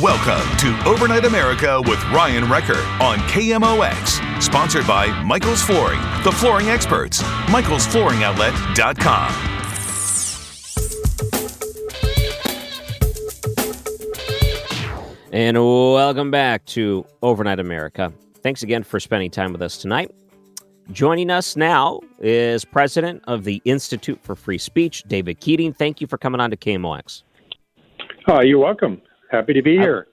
Welcome to Overnight America with Ryan Recker on KMOX. Sponsored by Michael's Flooring, the flooring experts. Michael'sFlooringOutlet.com. And welcome back to Overnight America. Thanks again for spending time with us tonight. Joining us now is President of the Institute for Free Speech, David Keating. Thank you for coming on to KMOX. Oh, you're welcome. Happy to be here.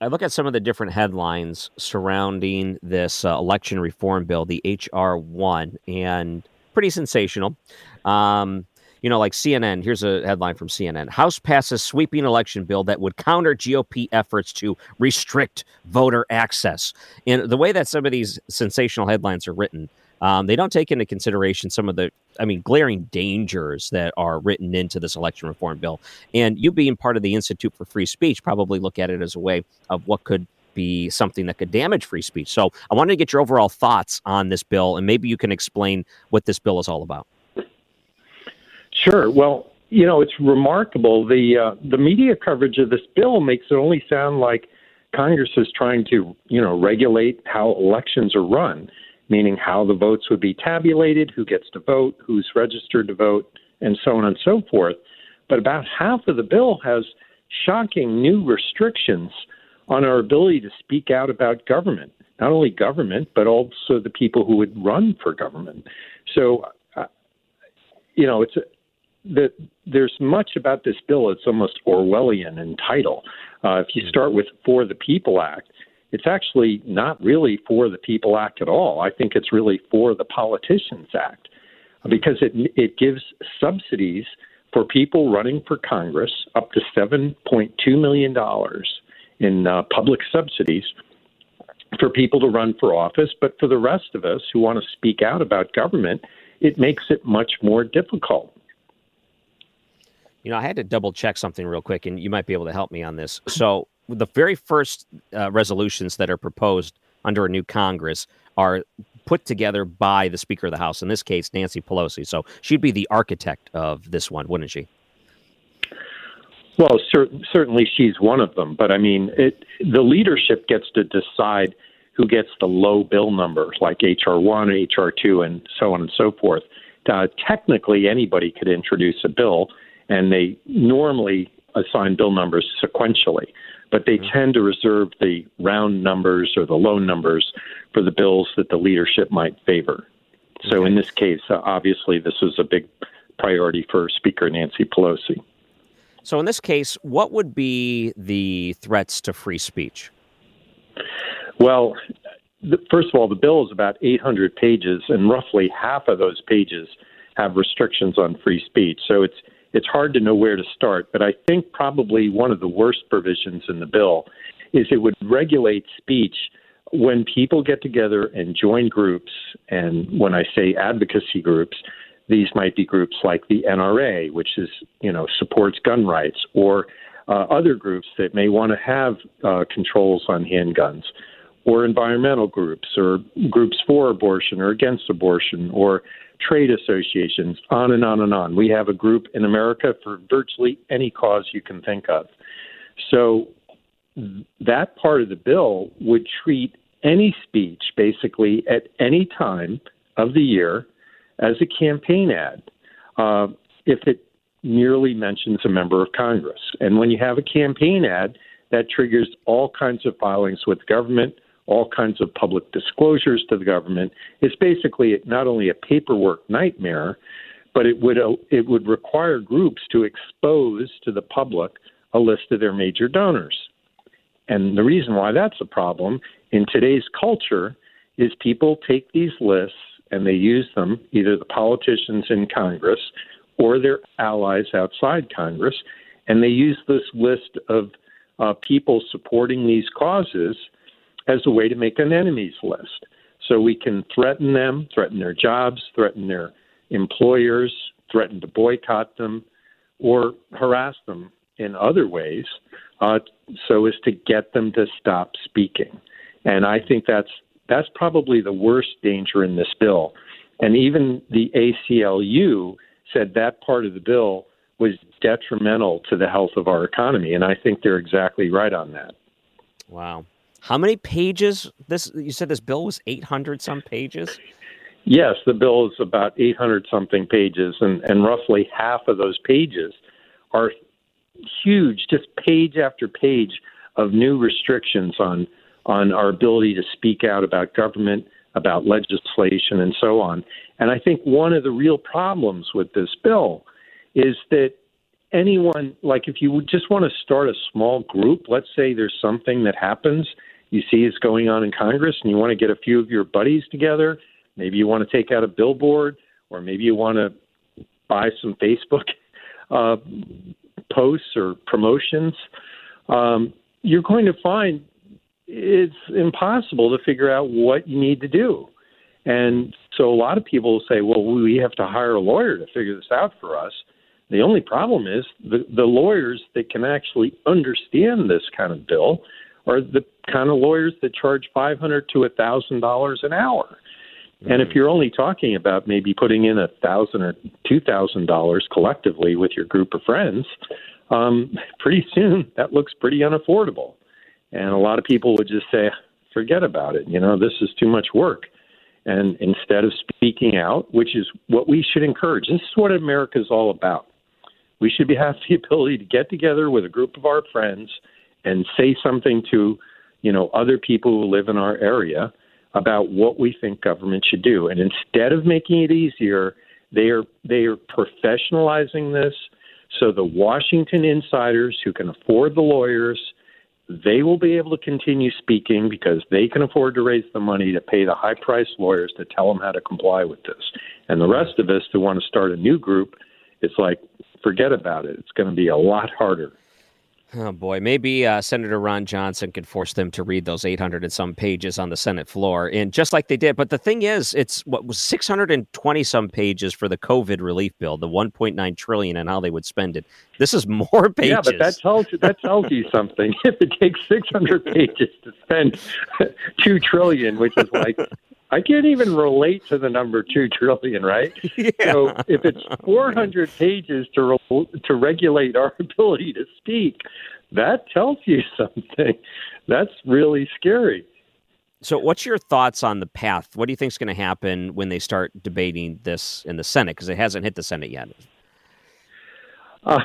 I look at some of the different headlines surrounding this uh, election reform bill, the HR one, and pretty sensational. Um, you know, like CNN. Here's a headline from CNN: House passes sweeping election bill that would counter GOP efforts to restrict voter access. And the way that some of these sensational headlines are written, um, they don't take into consideration some of the, I mean, glaring dangers that are written into this election reform bill. And you being part of the Institute for Free Speech probably look at it as a way of what could be something that could damage free speech. So I wanted to get your overall thoughts on this bill, and maybe you can explain what this bill is all about. Sure. Well, you know, it's remarkable. The uh, the media coverage of this bill makes it only sound like Congress is trying to, you know, regulate how elections are run, meaning how the votes would be tabulated, who gets to vote, who's registered to vote, and so on and so forth. But about half of the bill has shocking new restrictions on our ability to speak out about government, not only government, but also the people who would run for government. So, uh, you know, it's that there's much about this bill that's almost Orwellian in title. Uh, if you start with For the People Act, it's actually not really For the People Act at all. I think it's really For the Politicians Act because it it gives subsidies for people running for Congress up to 7.2 million dollars in uh, public subsidies for people to run for office, but for the rest of us who want to speak out about government, it makes it much more difficult. You know, I had to double check something real quick, and you might be able to help me on this. So, the very first uh, resolutions that are proposed under a new Congress are put together by the Speaker of the House, in this case, Nancy Pelosi. So, she'd be the architect of this one, wouldn't she? Well, cer- certainly she's one of them, but I mean, it, the leadership gets to decide who gets the low bill numbers, like HR one, HR two, and so on and so forth. Uh, technically, anybody could introduce a bill and they normally assign bill numbers sequentially, but they tend to reserve the round numbers or the low numbers for the bills that the leadership might favor. So okay. in this case, uh, obviously, this was a big priority for Speaker Nancy Pelosi. So in this case, what would be the threats to free speech? Well, the, first of all, the bill is about 800 pages, and roughly half of those pages have restrictions on free speech. So it's it's hard to know where to start. But I think probably one of the worst provisions in the bill is it would regulate speech when people get together and join groups. And when I say advocacy groups, these might be groups like the NRA, which is you know supports gun rights, or uh, other groups that may want to have uh, controls on handguns, or environmental groups, or groups for abortion or against abortion, or trade associations, on and on and on. We have a group in America for virtually any cause you can think of. So that part of the bill would treat any speech basically at any time of the year as a campaign ad uh, if it merely mentions a member of Congress. And when you have a campaign ad, that triggers all kinds of filings with government, all kinds of public disclosures to the government. It's basically not only a paperwork nightmare, but it would it would require groups to expose to the public a list of their major donors. And the reason why that's a problem in today's culture is people take these lists and they use them, either the politicians in Congress or their allies outside Congress, and they use this list of uh, people supporting these causes as a way to make an enemies list. So we can threaten them, threaten their jobs, threaten their employers, threaten to boycott them, or harass them in other ways uh, so as to get them to stop speaking. And I think that's that's probably the worst danger in this bill. And even the ACLU said that part of the bill was detrimental to the health of our economy, and I think they're exactly right on that. Wow. How many pages? This you said this bill was 800 some pages? Yes, the bill is about 800 something pages, and, and roughly half of those pages are huge, just page after page of new restrictions on on our ability to speak out about government, about legislation, and so on. And I think one of the real problems with this bill is that anyone, like if you just want to start a small group, let's say there's something that happens you see is going on in Congress, and you want to get a few of your buddies together Maybe you want to take out a billboard, or maybe you want to buy some Facebook uh, posts or promotions. Um, you're going to find it's impossible to figure out what you need to do. And so a lot of people say, well, we have to hire a lawyer to figure this out for us. The only problem is the, the lawyers that can actually understand this kind of bill are the kind of lawyers that charge five hundred to a thousand dollars an hour. And if mm-hmm. you're only talking about maybe putting in a thousand or two thousand dollars collectively with your group of friends, um, pretty soon that looks pretty unaffordable. And a lot of people would just say, forget about it. You know, this is too much work. And instead of speaking out, which is what we should encourage, this is what America is all about. We should be, have the ability to get together with a group of our friends and say something to, you know, other people who live in our area about what we think government should do. And instead of making it easier, they are they are professionalizing this so the Washington insiders who can afford the lawyers, they will be able to continue speaking because they can afford to raise the money to pay the high priced lawyers to tell them how to comply with this. And the rest of us who want to start a new group, it's like forget about it. It's going to be a lot harder. Oh boy, maybe uh, Senator Ron Johnson could force them to read those 800 and some pages on the Senate floor, and just like they did. But the thing is, it's what was 620 some pages for the COVID relief bill, the 1.9 trillion, and how they would spend it. This is more pages. Yeah, but that tells you that tells you something. If it takes 600 pages to spend two trillion, which is like I can't even relate to the number two trillion, right? Yeah. So if it's 400 pages to re- to regulate our ability to speak, that tells you something. That's really scary. So, what's your thoughts on the path? What do you think is going to happen when they start debating this in the Senate? Because it hasn't hit the Senate yet. Uh,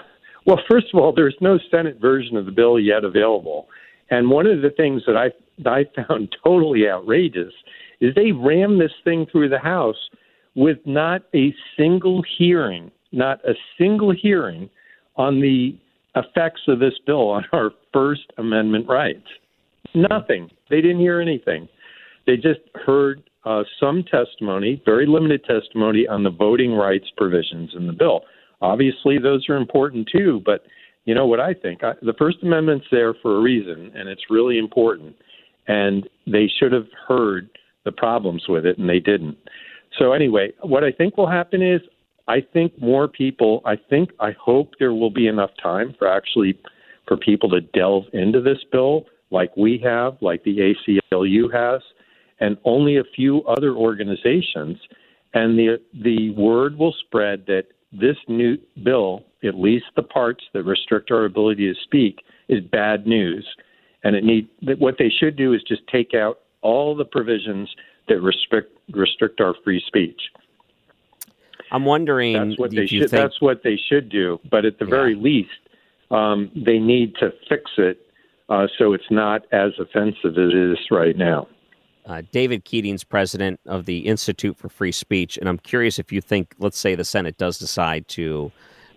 well, first of all, there's no Senate version of the bill yet available, and one of the things that I I found totally outrageous is they rammed this thing through the House with not a single hearing, not a single hearing on the effects of this bill on our First Amendment rights. Nothing. They didn't hear anything. They just heard uh, some testimony, very limited testimony on the voting rights provisions in the bill. Obviously, those are important too, but you know what I think? I, the First Amendment's there for a reason, and it's really important. And they should have heard the problems with it, and they didn't. So anyway, what I think will happen is I think more people. I think I hope there will be enough time for actually for people to delve into this bill, like we have, like the ACLU has, and only a few other organizations. And the the word will spread that this new bill, at least the parts that restrict our ability to speak, is bad news. And it need what they should do is just take out all the provisions that restrict restrict our free speech. I'm wondering. That's what they should. Think... That's what they should do. But at the yeah. very least, um, they need to fix it Uh, so it's not as offensive as it is right now. Uh, David Keating's president of the Institute for Free Speech, and I'm curious if you think, let's say, the Senate does decide to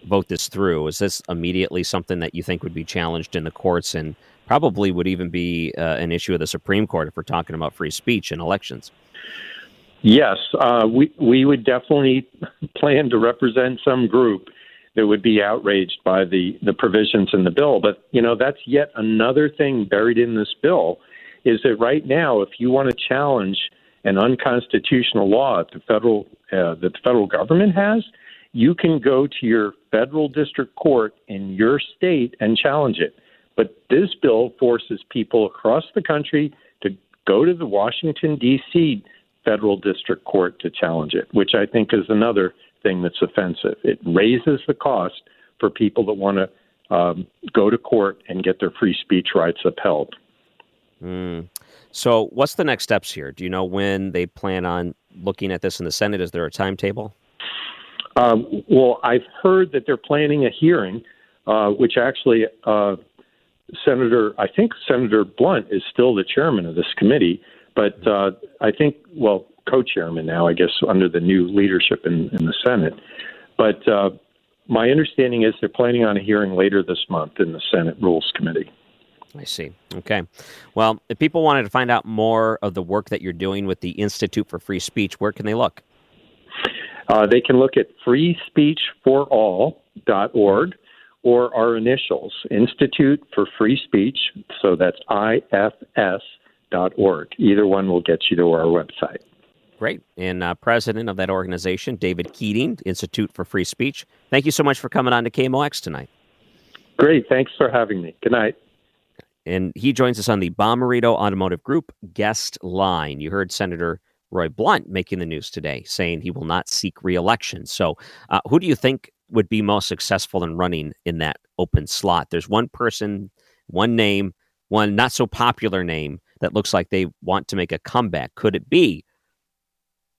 vote this through. Is this immediately something that you think would be challenged in the courts and probably would even be uh, an issue of the Supreme Court if we're talking about free speech and elections? Yes, uh, we we would definitely plan to represent some group that would be outraged by the the provisions in the bill. But you know that's yet another thing buried in this bill is that right now, if you want to challenge an unconstitutional law the federal uh, that the federal government has, you can go to your federal district court in your state and challenge it. But this bill forces people across the country to go to the Washington D.C. federal district court to challenge it, which I think is another thing that's offensive. It raises the cost for people that want to um, go to court and get their free speech rights upheld. Mm. So, what's the next steps here? Do you know when they plan on looking at this in the Senate? Is there a timetable? Um, well, I've heard that they're planning a hearing, uh, which actually uh, Senator, I think Senator Blunt is still the chairman of this committee, but uh, I think, well, co-chairman now, I guess, under the new leadership in, in the Senate. But uh, my understanding is they're planning on a hearing later this month in the Senate Rules Committee. I see. Okay. Well, if people wanted to find out more of the work that you're doing with the Institute for Free Speech, where can they look? Uh, they can look at freespeechforall.org or our initials, Institute for Free Speech. So that's IFS.org. Either one will get you to our website. Great. And uh, president of that organization, David Keating, Institute for Free Speech. Thank you so much for coming on to KMOX tonight. Great. Thanks for having me. Good night. And he joins us on the Bomarito Automotive Group guest line. You heard Senator Roy Blunt making the news today, saying he will not seek reelection. So, uh, who do you think would be most successful in running in that open slot? There's one person, one name, one not so popular name that looks like they want to make a comeback. Could it be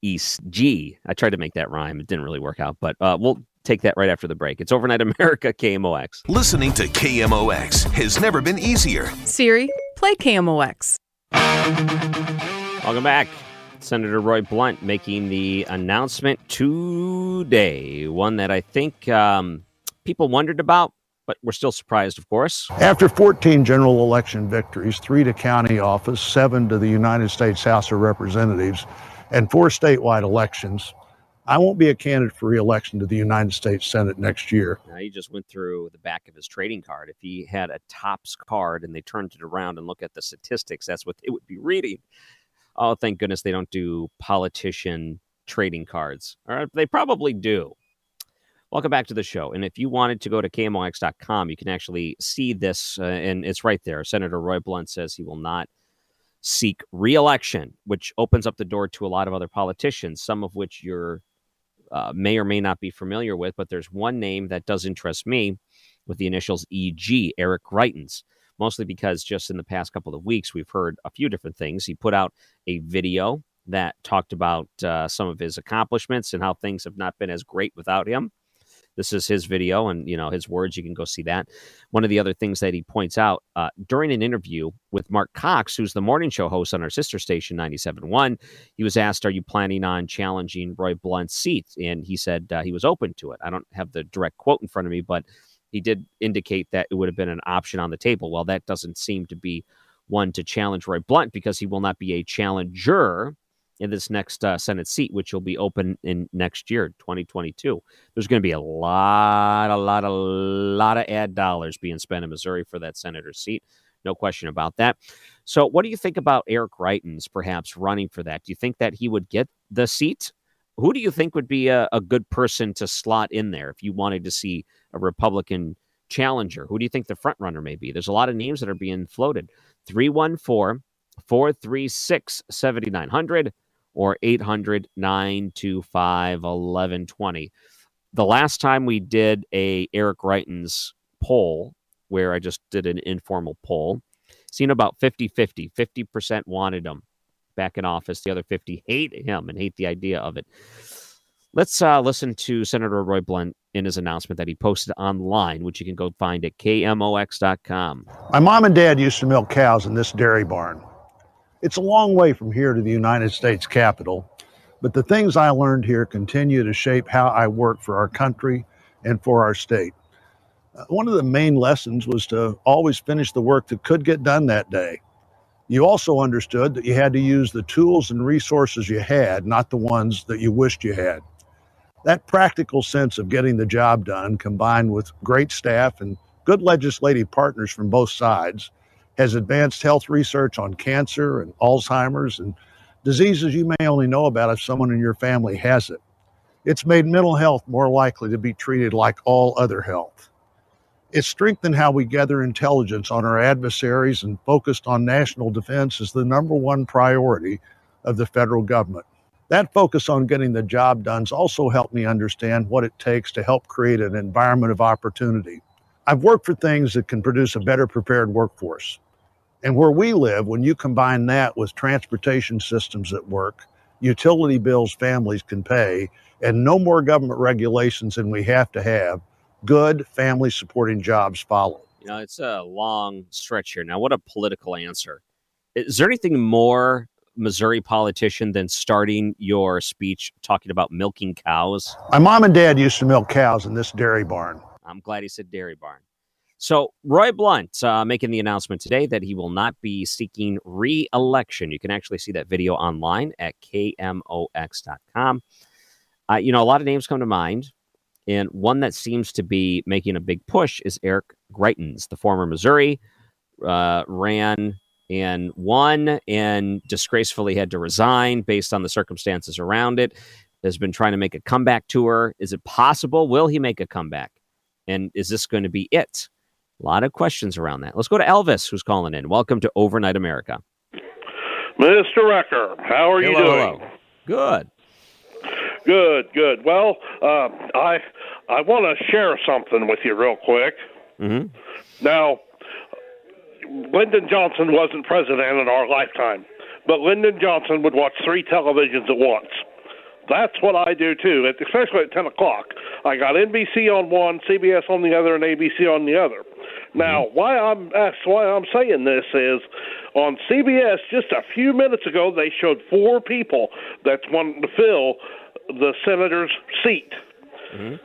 East G? I tried to make that rhyme. It didn't really work out, but uh, we'll take that right after the break. It's Overnight America KMOX. Listening to KMOX has never been easier. Siri, play KMOX. Welcome back. Senator Roy Blunt making the announcement today, one that I think um, people wondered about, but we're still surprised, of course. After 14 general election victories, three to county office, seven to the United States House of Representatives, and four statewide elections, I won't be a candidate for reelection to the United States Senate next year. Now, he just went through the back of his trading card. If he had a Topps card and they turned it around and look at the statistics, that's what they would be reading. Oh, thank goodness they don't do politician trading cards. Or they probably do. Welcome back to the show. And if you wanted to go to KMOX.com, you can actually see this, uh, and it's right there. Senator Roy Blunt says he will not seek reelection, which opens up the door to a lot of other politicians, some of which you're uh, may or may not be familiar with. But there's one name that does interest me with the initials EG, Eric Greitens mostly because just in the past couple of weeks, we've heard a few different things. He put out a video that talked about uh, some of his accomplishments and how things have not been as great without him. This is his video and you know his words. You can go see that. One of the other things that he points out uh, during an interview with Mark Cox, who's the morning show host on our sister station 97.1, he was asked, "Are you planning on challenging Roy Blunt's seat?" And he said uh, he was open to it. I don't have the direct quote in front of me, but he did indicate that it would have been an option on the table. Well, that doesn't seem to be one to challenge Roy Blunt because he will not be a challenger in this next uh, Senate seat, which will be open in next year, 2022. There's going to be a lot, a lot, a lot of ad dollars being spent in Missouri for that senator seat. No question about that. So, what do you think about Eric Greitens perhaps running for that? Do you think that he would get the seat? Who do you think would be a, a good person to slot in there if you wanted to see a Republican challenger? Who do you think the front runner may be? There's a lot of names that are being floated. 314 436 7900 or 800 925 1120. The last time we did a Eric Greitens poll, where I just did an informal poll, seen about 50 50. 50% wanted him back in office. The other 50 hate him and hate the idea of it. Let's uh, listen to Senator Roy Blunt in his announcement that he posted online, which you can go find at kmox.com. My mom and dad used to milk cows in this dairy barn. It's a long way from here to the United States Capitol, but the things I learned here continue to shape how I work for our country and for our state. Uh, one of the main lessons was to always finish the work that could get done that day. You also understood that you had to use the tools and resources you had, not the ones that you wished you had. That practical sense of getting the job done, combined with great staff and good legislative partners from both sides, has advanced health research on cancer and Alzheimer's and diseases you may only know about if someone in your family has it. It's made mental health more likely to be treated like all other health. It's strengthened how we gather intelligence on our adversaries and focused on national defense as the number one priority of the federal government. That focus on getting the job done has also helped me understand what it takes to help create an environment of opportunity. I've worked for things that can produce a better prepared workforce. And where we live, when you combine that with transportation systems that work, utility bills families can pay, and no more government regulations than we have to have, good family supporting jobs follow. You know, it's a long stretch here. Now, what a political answer. Is there anything more Missouri politician than starting your speech talking about milking cows? My mom and dad used to milk cows in this dairy barn. I'm glad he said dairy barn. So, Roy Blunt uh, making the announcement today that he will not be seeking re election. You can actually see that video online at kmox.com. Uh, you know, a lot of names come to mind, and one that seems to be making a big push is Eric Greitens, the former Missouri, uh, ran and won and disgracefully had to resign based on the circumstances around it. Has been trying to make a comeback tour. Is it possible? Will he make a comeback? And is this going to be it? A lot of questions around that. Let's go to Elvis, who's calling in. Welcome to Overnight America. Mr. Recker, how are hello, you doing? Hello. Good. Good, good. Well, uh, I I want to share something with you real quick. Mm-hmm. Now, Lyndon Johnson wasn't president in our lifetime, but Lyndon Johnson would watch three televisions at once. That's what I do too, especially at 10 o'clock. I got NBC on one, CBS on the other, and ABC on the other. Now, why I'm that's why I'm saying this is on CBS just a few minutes ago they showed four people that's wanting to fill the senator's seat. Mm-hmm.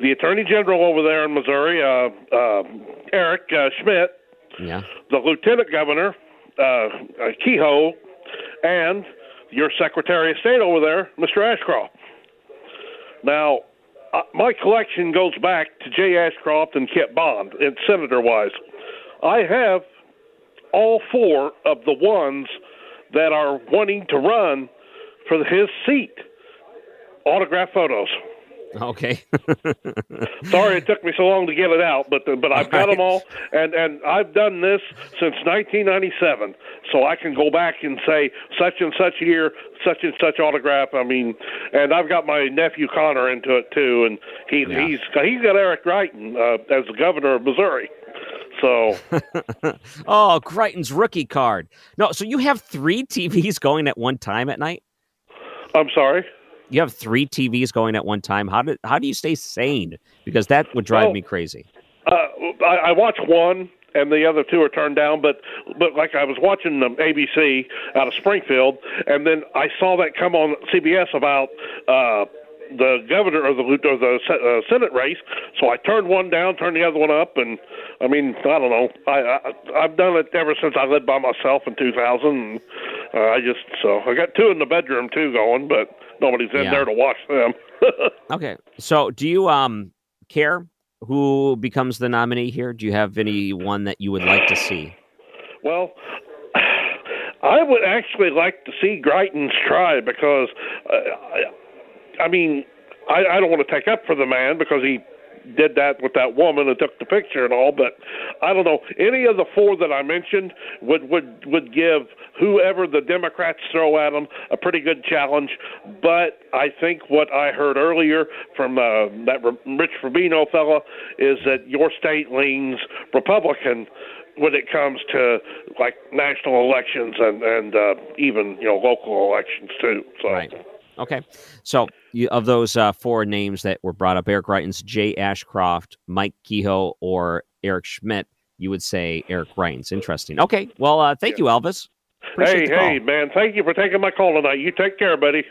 The attorney general over there in Missouri, uh, uh, Eric uh, Schmitt, Yeah. the lieutenant governor, uh, uh, Kehoe, and your secretary of state over there, Mr. Ashcroft. Now, uh, my collection goes back to Jay Ashcroft and Kit Bond, and senator wise. I have all four of the ones that are wanting to run for his seat. Autograph photos. Okay. Sorry it took me so long to get it out, but but I've got them all, and and I've done this since 1997, so I can go back and say such and such year, such and such autograph. I mean, and I've got my nephew Connor into it too, and he Yeah. he's he's got Eric Greitens uh, as the governor of Missouri. So oh, Crichton's rookie card. No, so you have three TVs going at one time at night? I'm sorry. You have three TVs going at one time. How do how do you stay sane? Because that would drive Well, me crazy. Uh, I, I watch one, and the other two are turned down. But but like I was watching the ABC out of Springfield, and then I saw that come on CBS about uh, the governor or the or the uh, Senate race. So I turned one down, turned the other one up, and I mean I don't know. I, I I've done it ever since I lived by myself in 2000. And, uh, I just so I got two in the bedroom too going, but nobody's in Yeah. there to watch them. Okay. So do you um care who becomes the nominee here? Do you have anyone that you would like to see? Well, I would actually like to see Greitens try because, uh, I, mean, I, I don't want to take up for the man because he did that with that woman and took the picture and all, but I don't know. Any of the four that I mentioned would would would give whoever the Democrats throw at them a pretty good challenge. But I think what I heard earlier from uh, that Rich Rubino fella is that your state leans Republican when it comes to like national elections and and uh, even you know local elections too. So Right. Okay. So you, of those uh, four names that were brought up, Eric Greitens, Jay Ashcroft, Mike Kehoe, or Eric Schmitt, you would say Eric Greitens. Interesting. Okay. Well, uh, thank you, Elvis. Appreciate hey, hey, man. Thank you for taking my call tonight. You take care, buddy.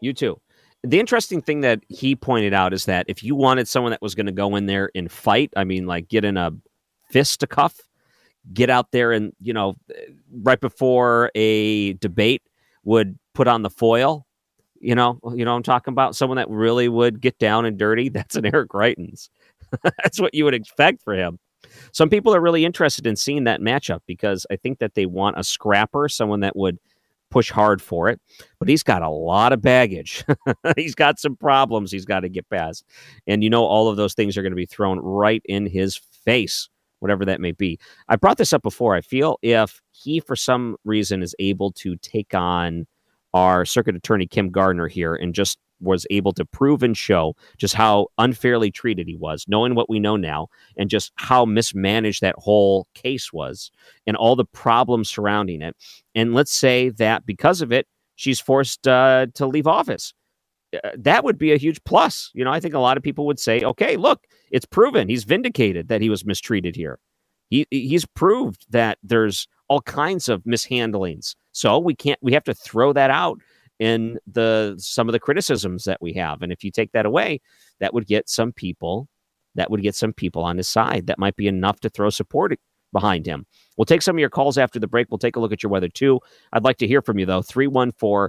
You too. The interesting thing that he pointed out is that if you wanted someone that was going to go in there and fight, I mean, like get in a fisticuff, get out there and, you know, right before a debate would put on the foil. You know, you know I'm talking about? Someone that really would get down and dirty. That's an Eric Greitens. That's what you would expect for him. Some people are really interested in seeing that matchup because I think that they want a scrapper, someone that would push hard for it. But he's got a lot of baggage. he's got some problems he's got to get past. And you know, all of those things are going to be thrown right in his face, whatever that may be. I brought this up before. I feel if he, for some reason, is able to take on our circuit attorney, Kim Gardner, here and just was able to prove and show just how unfairly treated he was, knowing what we know now, and just how mismanaged that whole case was and all the problems surrounding it. And let's say that because of it, she's forced uh, to leave office. Uh, that would be a huge plus. You know, I think a lot of people would say, okay, look, it's proven he's vindicated that he was mistreated here. He he's proved that there's all kinds of mishandlings. So we can't we have to throw that out in the some of the criticisms that we have. And if you take that away, that would get some people that would get some people on his side. That might be enough to throw support behind him. We'll take some of your calls after the break. We'll take a look at your weather too. I'd like to hear from you though. 314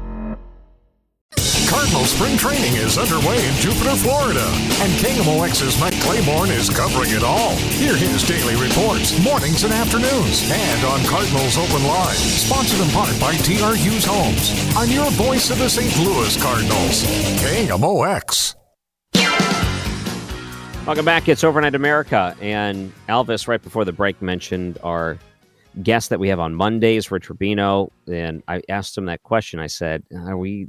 Cardinal spring training is underway in Jupiter, Florida, and KMOX's Mike Claiborne is covering it all. Hear his daily reports, mornings and afternoons, and on Cardinals Open Line, sponsored in part by TR Hughes Homes, on your voice of the St. Louis Cardinals, KMOX. Welcome back. It's Overnight America, and Elvis, right before the break, mentioned our guest that we have on Mondays, Rich Rubino, and I asked him that question. I said, "Are we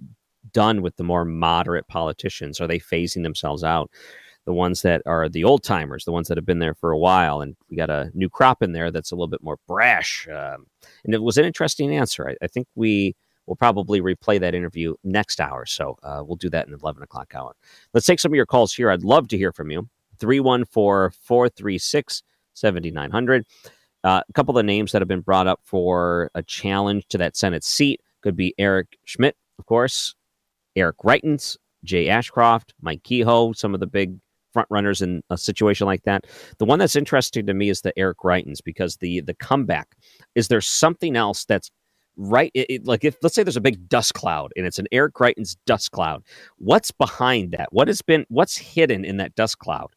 done with the more moderate politicians? Are they phasing themselves out? The ones that are the old timers, the ones that have been there for a while, and we got a new crop in there that's a little bit more brash. Um, and it was an interesting answer. I, I, think we will probably replay that interview next hour. So uh, we'll do that in the 11 o'clock hour. Let's take some of your calls here. I'd love to hear from you. 314 436 7900. Uh, a couple of names that have been brought up for a challenge to that Senate seat could be Eric Schmitt, of course, Eric Greitens, Jay Ashcroft, Mike Kehoe, some of the big front runners in a situation like that. The one that's interesting to me is the Eric Greitens because the the comeback is there something else that's right it, it, like if let's say there's a big dust cloud and it's an Eric Greitens dust cloud. What's behind that? What has been what's hidden in that dust cloud?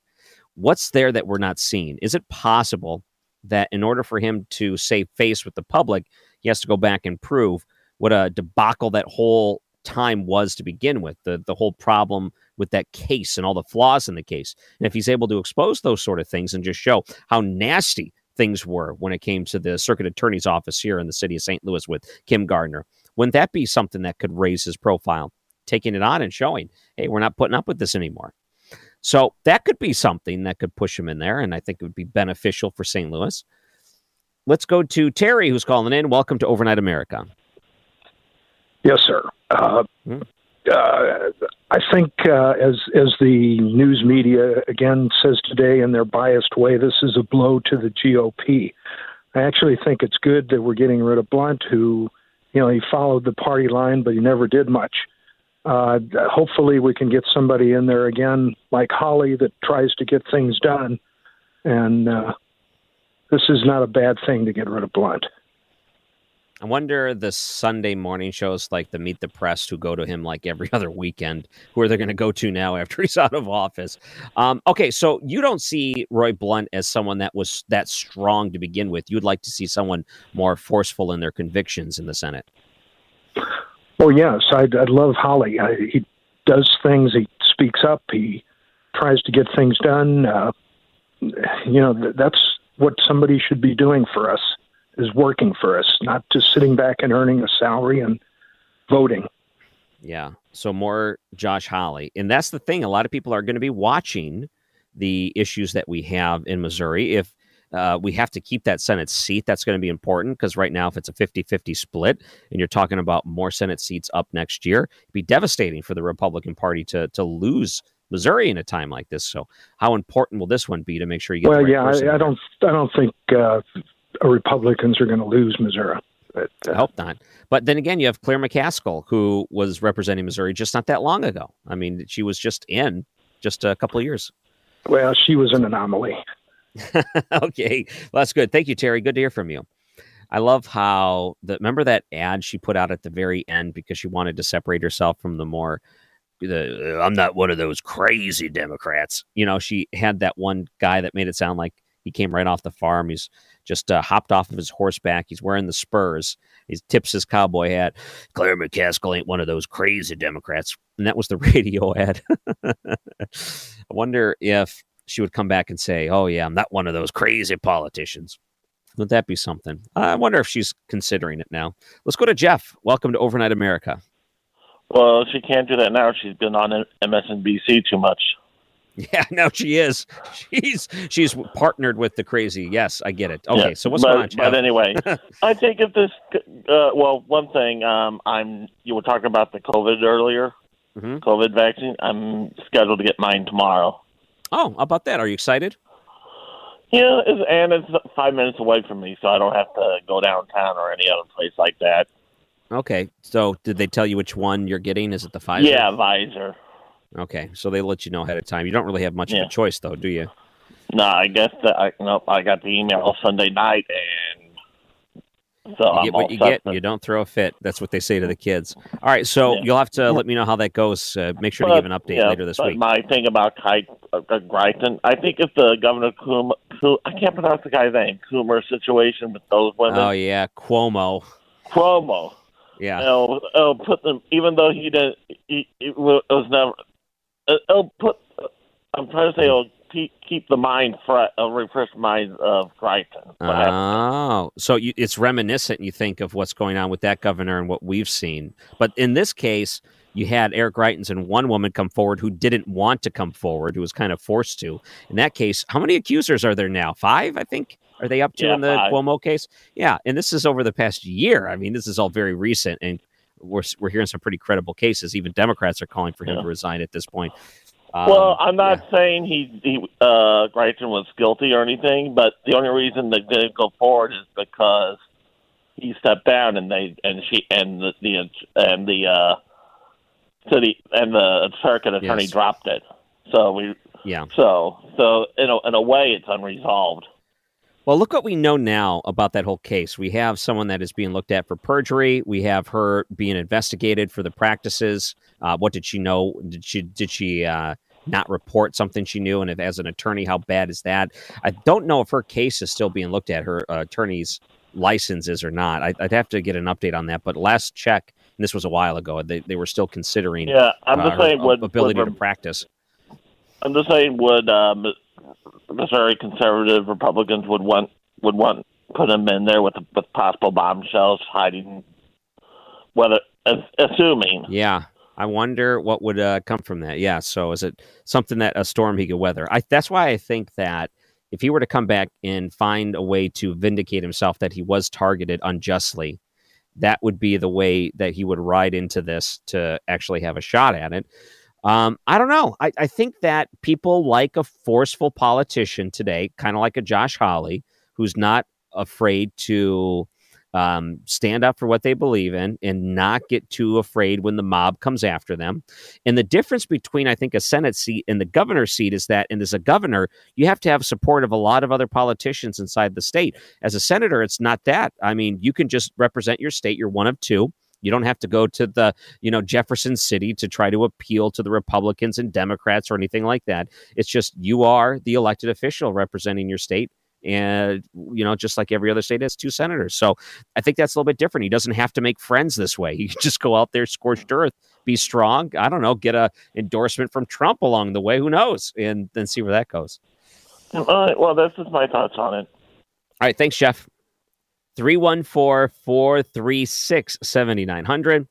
What's there that we're not seeing? Is it possible that in order for him to save face with the public, he has to go back and prove what a debacle that whole time was to begin with, the, the whole problem with that case and all the flaws in the case. And if he's able to expose those sort of things and just show how nasty things were when it came to the circuit attorney's office here in the city of St. Louis with Kim Gardner. Wouldn't that be something that could raise his profile, taking it on and showing, hey, we're not putting up with this anymore? So that could be something that could push him in there, and I think it would be beneficial for St. Louis. Let's go to Terry, who's calling in. Welcome to Overnight America. Yes, sir. Uh, Hmm? uh, I think, uh, as as the news media again says today in their biased way, this is a blow to the GOP. I actually think it's good that we're getting rid of Blunt, who, you know, he followed the party line, but he never did much. Uh, hopefully, we can get somebody in there again, like Hawley, that tries to get things done. And uh, this is not a bad thing to get rid of Blunt. I wonder the Sunday morning shows like the Meet the Press who go to him like every other weekend, who are they going to go to now after he's out of office? Um, okay, so you don't see Roy Blunt as someone that was that strong to begin with. You'd like to see someone more forceful in their convictions in the Senate. Oh yes, I'd, I'd love Hawley. I, he does things. He speaks up. He tries to get things done. Uh, you know, th- that's what somebody should be doing for us is working for us, not just sitting back and earning a salary and voting. Yeah. So more Josh Hawley. And that's the thing. A lot of people are going to be watching the issues that we have in Missouri. If uh, we have to keep that Senate seat, that's going to be important because right now, if it's a 50 50 split and you're talking about more Senate seats up next year, it'd be devastating for the Republican Party to, to lose Missouri in a time like this. So, how important will this one be to make sure you get Well, the right yeah, I, I don't. I don't think uh, Republicans are going to lose Missouri. But, uh, I hope not. But then again, you have Claire McCaskill, who was representing Missouri just not that long ago. I mean, she was just in just a couple of years. well, she was an anomaly. okay, well, that's good. Thank you, Terry. Good to hear from you. I love how the remember that ad she put out at the very end because she wanted to separate herself from the more the I'm not one of those crazy Democrats. You know, she had that one guy that made it sound like he came right off the farm. He's just uh, hopped off of his horseback. He's wearing the spurs. He tips his cowboy hat. Claire McCaskill ain't one of those crazy Democrats. And that was the radio ad. I wonder if she would come back and say, "Oh yeah, I'm not one of those crazy politicians." Would that be something? I wonder if she's considering it now. Let's go to Jeff. Welcome to Overnight America. Well, she can't do that now. She's been on MSNBC too much. Yeah, no, she is. She's she's partnered with the crazy. Yes, I get it. Okay, Yeah, so what's but, going on, Jeff? But anyway, I think if this, uh, well, one thing, um, I'm you were talking about the COVID earlier, Mhm. COVID vaccine. I'm scheduled to get mine tomorrow. Oh, how about that? Are you excited? Yeah, it's, and it's five minutes away from me, so I don't have to go downtown or any other place like that. Okay, so did they tell you which one you're getting? Is it the Pfizer? Yeah, Pfizer. Okay, so they let you know ahead of time. You don't really have much Yeah. of a choice, though, do you? No, I guess that I no, I got the email Sunday night, and so you I'm get what you get. You don't throw a fit. That's what they say to the kids. All right, so Yeah. you'll have to let me know how that goes. Uh, make sure to give an update yeah, later this but week. My thing about Kite uh, uh, Greiton, I think if the Governor Coom, Coom, I can't pronounce the guy's name, Coomer situation with those women, Oh yeah, Cuomo. Cuomo. Yeah. It'll, it'll put them, even though he didn't, he, it was never, it- it'll put, I'm trying to say it'll keep, keep the mind, fresh, uh, refresh the mind of happened? Oh, so you, it's reminiscent. You think of what's going on with that governor and what we've seen, but in this case, you had Eric Greitens and one woman come forward who didn't want to come forward, who was kind of forced to. In that case, how many accusers are there now? Five, I think. Are they up to Yeah, in the five. Cuomo case? Yeah, and this is over the past year. I mean, this is all very recent, and we're we're hearing some pretty credible cases. Even Democrats are calling for him Yeah. to resign at this point. Um, well, I'm not saying he, he uh, was guilty or anything, but the only reason they didn't go forward is because he stepped down and they and she and the, the and the uh, city and the circuit attorney Yes. dropped it. So we yeah. so so in a, in a way it's unresolved. Well, look what we know now about that whole case. We have someone that is being looked at for perjury. We have her being investigated for the practices. Uh, what did she know? Did she did she uh, not report something she knew? And if, as an attorney, how bad is that? I don't know if her case is still being looked at. Her uh, attorney's license is or not. I, I'd have to get an update on that. But last check, and this was a while ago, they they were still considering. Yeah, I'm uh, just her saying would- ability would- to practice. I'm just saying would um, Missouri conservative Republicans would want would want put him in there with with possible bombshells hiding. Whether assuming, yeah, I wonder what would uh, come from that. Yeah, so is it something that a storm he could weather? I, that's why I think that if he were to come back and find a way to vindicate himself that he was targeted unjustly, that would be the way that he would ride into this to actually have a shot at it. Um, I don't know. I, I think that people like a forceful politician today, kind of like a Josh Hawley, who's not afraid to um, stand up for what they believe in and not get too afraid when the mob comes after them. And the difference between, I think, a Senate seat and the governor's seat is that, and as a governor, you have to have support of a lot of other politicians inside the state. As a senator, it's not that. I mean, you can just represent your state. You're one of two. You don't have to go to the, you know, Jefferson City to try to appeal to the Republicans and Democrats or anything like that. It's just you are the elected official representing your state and you know just like every other state has two senators. So i think that's a little bit different. He doesn't have to make friends this way. He can just go out there scorched earth be strong. I don't know get a endorsement from trump along the way. Who knows? And then see where that goes. All right well this is my thoughts on it. All right. Thanks jeff 314-436-7900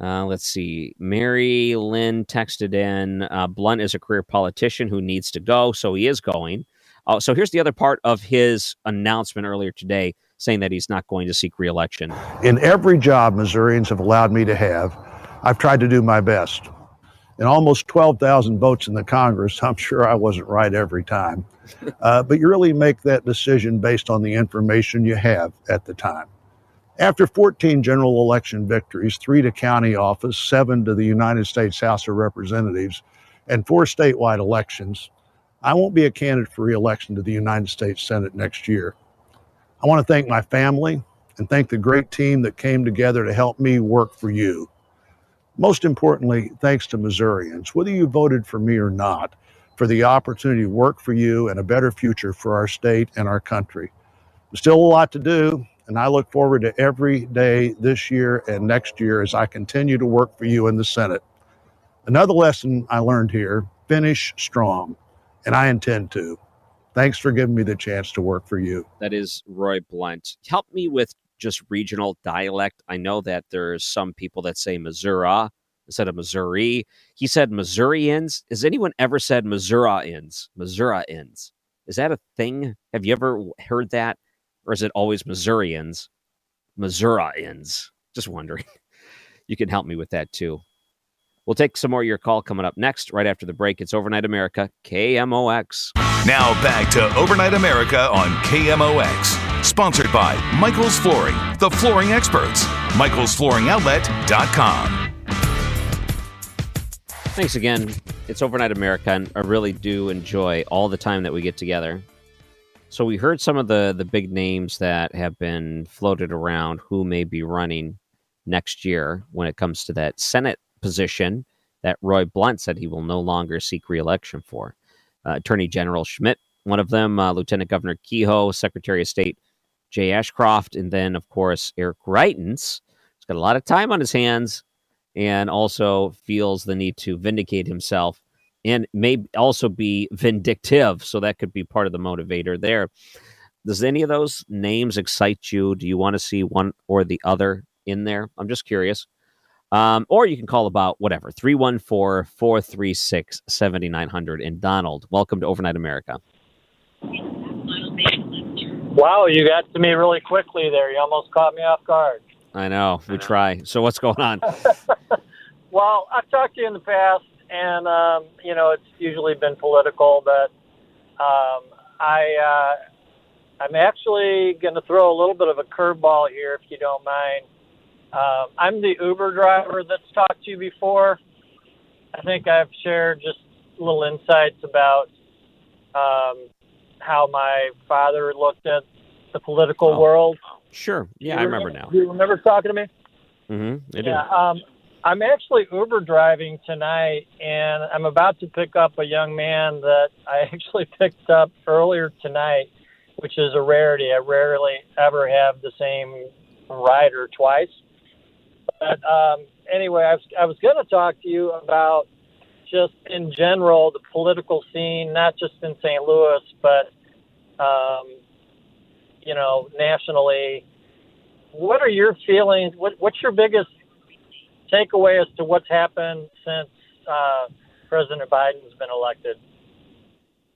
uh, let's see. Mary Lynn texted in uh, Blunt is a career politician who needs to go, so he is going. Uh, so here's the other part of his announcement earlier today saying that he's not going to seek reelection. In every job Missourians have allowed me to have, I've tried to do my best. In almost 12,000 votes in the Congress, I'm sure I wasn't right every time. Uh, but you really make that decision based on the information you have at the time. After 14 general election victories, three to county office, seven to the United States House of Representatives, and four statewide elections, I won't be a candidate for reelection to the United States Senate next year. I want to thank my family and thank the great team that came together to help me work for you. Most importantly, thanks to Missourians, whether you voted for me or not, for the opportunity to work for you and a better future for our state and our country. There's still a lot to do, and I look forward to every day this year and next year as I continue to work for you in the Senate. Another lesson I learned here finish strong, and I intend to. Thanks for giving me the chance to work for you. That is Roy Blunt. Help me with just regional dialect. I know that there's some people that say Missouri instead of Missouri. He said Missourians. Has anyone ever said Missourians? Missourians. Is that a thing? Have you ever heard that? Or is it always Missourians? Missourians. Just wondering. You can help me with that too. We'll take some more of your call coming up next, right after the break. It's Overnight America, KMOX. Now back to Overnight America on KMOX. Sponsored by Michael's Flooring, the flooring experts. Michael'sFlooringOutlet.com. Thanks again. It's Overnight America, and I really do enjoy all the time that we get together. So we heard some of the the big names that have been floated around who may be running next year when it comes to that Senate position that Roy Blunt said he will no longer seek reelection for. Uh, Attorney General Schmitt, one of them, uh, Lieutenant Governor Kehoe, Secretary of State Jay Ashcroft, and then, of course, Eric Greitens. He's got a lot of time on his hands and also feels the need to vindicate himself and may also be vindictive. So that could be part of the motivator there. Does any of those names excite you? Do you want to see one or the other in there? I'm just curious. Um, or you can call about whatever 314 436 7900. And Donald, welcome to Overnight America. Wow, you got to me really quickly there. You almost caught me off guard. I know. We try. So, what's going on? well, I've talked to you in the past, and, um, you know, it's usually been political, but um, I, uh, I'm actually going to throw a little bit of a curveball here, if you don't mind. Um, I'm the Uber driver that's talked to you before. I think I've shared just little insights about um, how my father looked at the political Oh. world. Sure. Yeah, I remember now. Do you remember talking to me? Mm-hmm. Yeah. Um, I'm actually Uber driving tonight, and I'm about to pick up a young man that I actually picked up earlier tonight, which is a rarity. I rarely ever have the same rider twice. But um, anyway, I was, I was going to talk to you about just in general the political scene, not just in St. Louis, but um, you know, nationally. What are your feelings? What, what's your biggest takeaway as to what's happened since uh, President Biden's been elected?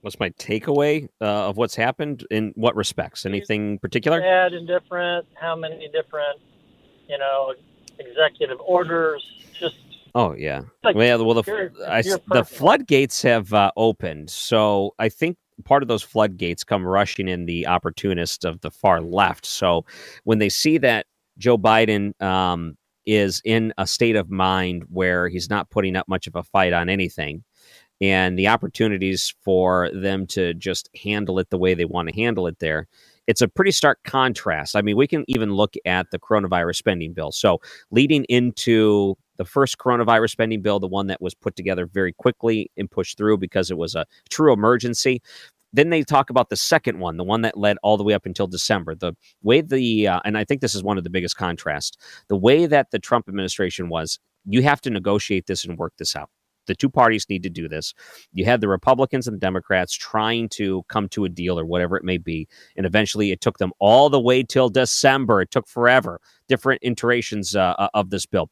What's my takeaway uh, of what's happened in what respects? Anything particular? Bad, indifferent. How many different, you know, executive orders? Just Oh yeah. Like, well, well, the I, the floodgates have uh, opened, so I think part of those floodgates come rushing in the opportunists of the far left. So when they see that Joe Biden um, is in a state of mind where he's not putting up much of a fight on anything, and the opportunities for them to just handle it the way they want to handle it there. It's a pretty stark contrast. I mean, we can even look at the coronavirus spending bill. So, leading into the first coronavirus spending bill, the one that was put together very quickly and pushed through because it was a true emergency. Then they talk about the second one, the one that led all the way up until December. The way the, uh, and I think this is one of the biggest contrasts, the way that the Trump administration was, you have to negotiate this and work this out. The two parties need to do this. You had the Republicans and the Democrats trying to come to a deal or whatever it may be. And eventually it took them all the way till December. It took forever, different iterations uh, of this bill.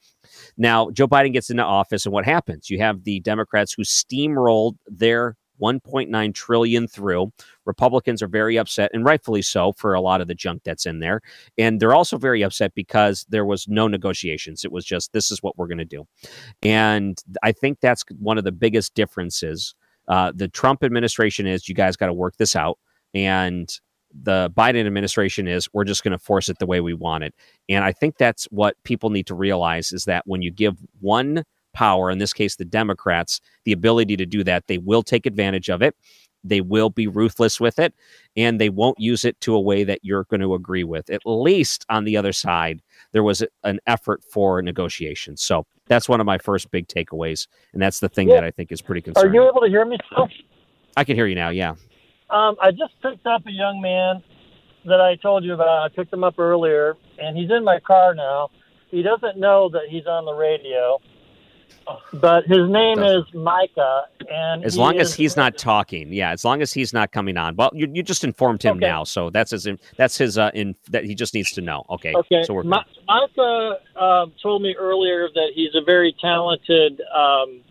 Now, Joe Biden gets into office, and what happens? You have the Democrats who steamrolled their 1.9 trillion through. Republicans are very upset, and rightfully so, for a lot of the junk that's in there. And they're also very upset because there was no negotiations. It was just this is what we're going to do. And I think that's one of the biggest differences. Uh, the Trump administration is you guys got to work this out, and the Biden administration is we're just going to force it the way we want it. And I think that's what people need to realize is that when you give one power, in this case, the Democrats, the ability to do that, they will take advantage of it. They will be ruthless with it, and they won't use it to a way that you're going to agree with. At least on the other side, there was an effort for negotiation. So that's one of my first big takeaways, and that's the thing Yeah. that I think is pretty concerning. Are you able to hear me still? I can hear you now. Yeah. Um, I just picked up a young man that I told you about. I picked him up earlier, and he's in my car now. He doesn't know that he's on the radio, but his name is Micah, and As long as he's not talking, yeah. As long as he's not coming on. Well, you, you just informed him Okay. now, so that's his. That's his. Uh, in that he just needs to know. Okay. Okay. So we're Mi- Micah um, told me earlier that he's a very talented um,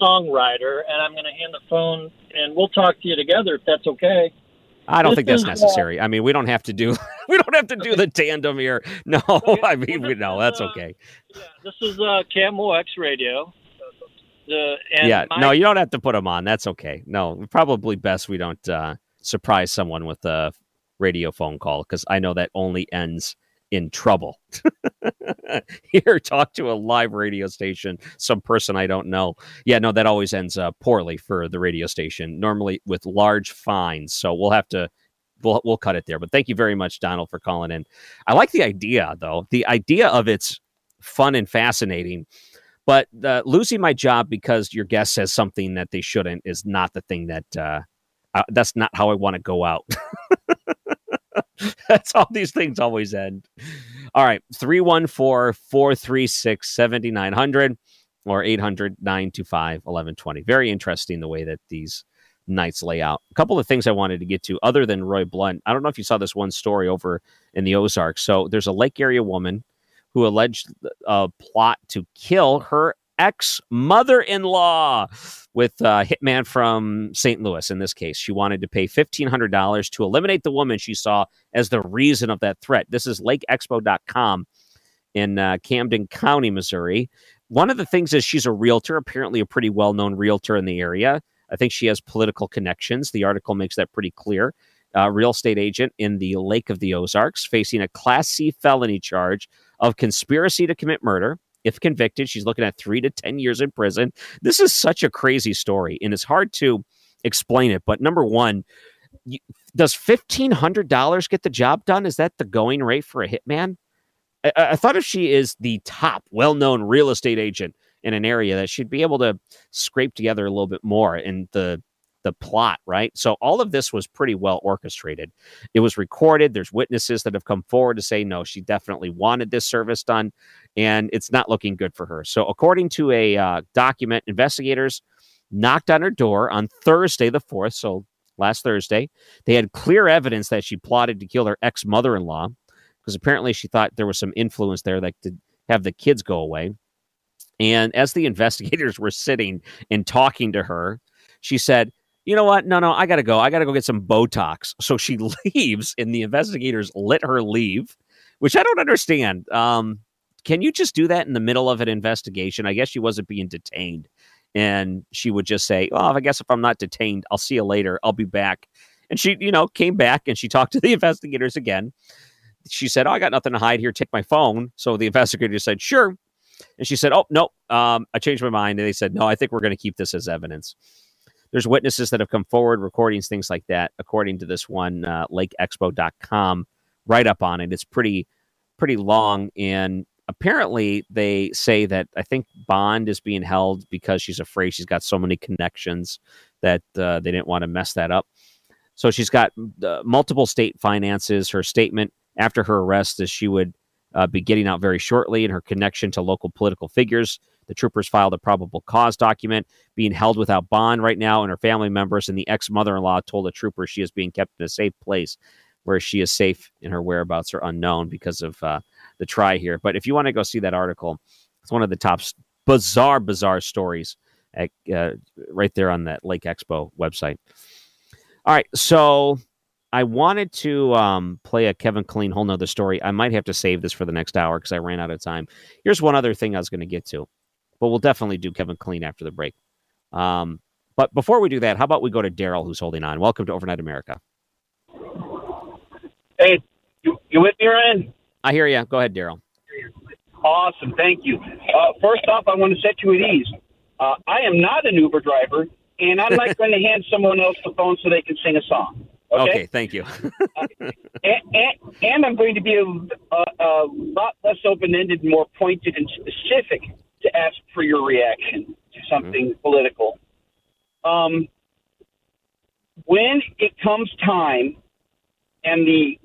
songwriter, and I'm going to hand the phone, and we'll talk to you together if that's okay. I don't This think that's uh, necessary. I mean, we don't have to do. We don't have to do the tandem here. No, I mean, we, no, that's okay. Yeah, This is uh, KMOX Radio. The, yeah. my- No, you don't have to put them on. That's okay. No, probably best we don't uh, surprise someone with a radio phone call because I know that only ends in trouble. Here, talk to a live radio station, some person I don't know. Yeah, no, that always ends uh, poorly for the radio station, normally with large fines. So we'll have to. We'll, we'll cut it there. But thank you very much, Donald, for calling in. I like the idea, though. The idea of it's fun and fascinating. But uh, losing my job because your guest says something that they shouldn't is not the thing that. Uh, uh, that's not how I want to go out. That's how these things always end. All right. 314 436 7900 or 800 925 1120. Very interesting the way that these nights lay out. A couple of things I wanted to get to other than Roy Blunt. I don't know if you saw this one story over in the Ozarks. So there's a Lake area woman who alleged a plot to kill her ex mother in law with a hitman from St. Louis. In this case, she wanted to pay $1,500 to eliminate the woman she saw as the reason of that threat. This is lakeexpo.com in uh, Camden County, Missouri. One of the things is she's a realtor, apparently a pretty well known realtor in the area. I think she has political connections. The article makes that pretty clear. Uh, real estate agent in the Lake of the Ozarks facing a Class C felony charge of conspiracy to commit murder. If convicted, she's looking at three to 10 years in prison. This is such a crazy story, and it's hard to explain it. But number one, does $1,500 get the job done? Is that the going rate for a hitman? I, I thought if she is the top well known real estate agent in an area, that she'd be able to scrape together a little bit more. And the the plot, right? So all of this was pretty well orchestrated. It was recorded. There's witnesses that have come forward to say, no, she definitely wanted this service done, and it's not looking good for her. So, according to a uh, document, investigators knocked on her door on Thursday, the 4th, so last Thursday. They had clear evidence that she plotted to kill her ex mother in law because apparently she thought there was some influence there that could have the kids go away. And as the investigators were sitting and talking to her, she said, You know what? No, no, I got to go. I got to go get some Botox. So she leaves, and the investigators let her leave, which I don't understand. Um, can you just do that in the middle of an investigation? I guess she wasn't being detained. And she would just say, Oh, I guess if I'm not detained, I'll see you later. I'll be back. And she, you know, came back and she talked to the investigators again. She said, Oh, I got nothing to hide here. Take my phone. So the investigator said, Sure. And she said, Oh, no, um, I changed my mind. And they said, No, I think we're going to keep this as evidence. There's witnesses that have come forward, recordings, things like that, according to this one, uh, lakeexpo.com write up on it. It's pretty, pretty long. And apparently they say that I think Bond is being held because she's afraid she's got so many connections that uh, they didn't want to mess that up. So she's got uh, multiple state finances. Her statement after her arrest is she would uh, be getting out very shortly, and her connection to local political figures. The troopers filed a probable cause document, being held without bond right now, and her family members and the ex mother in law told the troopers she is being kept in a safe place where she is safe and her whereabouts are unknown because of uh, the try here. But if you want to go see that article, it's one of the top bizarre, bizarre stories at, uh, right there on that Lake Expo website. All right, so I wanted to um, play a Kevin Killeen whole nother story. I might have to save this for the next hour because I ran out of time. Here's one other thing I was going to get to, but we'll definitely do Kevin Killeen after the break. Um, but before we do that, how about we go to Daryl, who's holding on? Welcome to Overnight America. Hey, you, you with me, Ryan? I hear you. Go ahead, Daryl. Awesome. Thank you. Uh, first off, I want to set you at ease. Uh, I am not an Uber driver, and I'm not going to hand someone else the phone so they can sing a song. Okay, okay thank you. uh, and, and, and, I'm going to be a, a, a lot less open ended, more pointed and specific to ask for your reaction to something mm-hmm. political. Um, when it comes time and the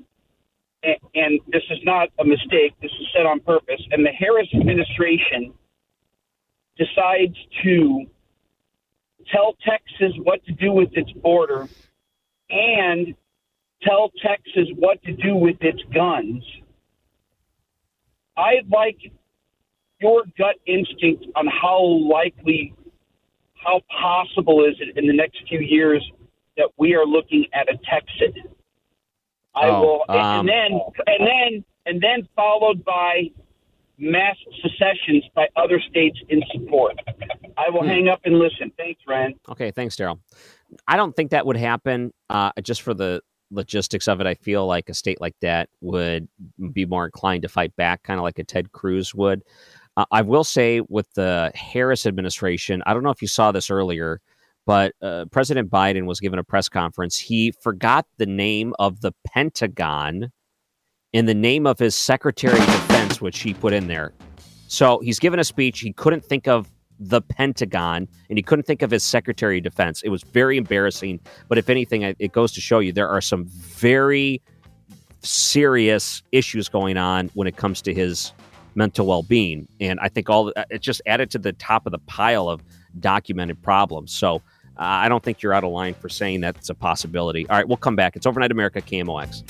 and this is not a mistake, this is said on purpose, and the Harris administration decides to tell Texas what to do with its border and tell Texas what to do with its guns, I'd like your gut instinct on how likely, how possible is it in the next few years that we are looking at a Texit? I oh, will, um, and then and then and then followed by mass secessions by other states in support. I will hmm. hang up and listen. Thanks, Ryan. Okay, thanks, Daryl. I don't think that would happen. Uh, just for the logistics of it, I feel like a state like that would be more inclined to fight back, kind of like a Ted Cruz would. Uh, I will say with the Harris administration, I don't know if you saw this earlier but uh, President Biden was given a press conference. He forgot the name of the Pentagon in the name of his Secretary of Defense, which he put in there. So he's given a speech. He couldn't think of the Pentagon and he couldn't think of his Secretary of Defense. It was very embarrassing. But if anything, it goes to show you there are some very serious issues going on when it comes to his mental well being. And I think all it just added to the top of the pile of documented problems. So uh, I don't think you're out of line for saying that's a possibility. All right, we'll come back. It's Overnight America KMOX.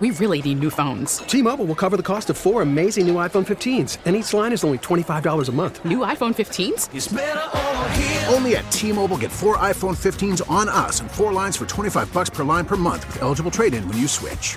We really need new phones. T Mobile will cover the cost of four amazing new iPhone 15s, and each line is only $25 a month. New iPhone 15s? Only at T Mobile get four iPhone 15s on us and four lines for 25 bucks per line per month with eligible trade in when you switch.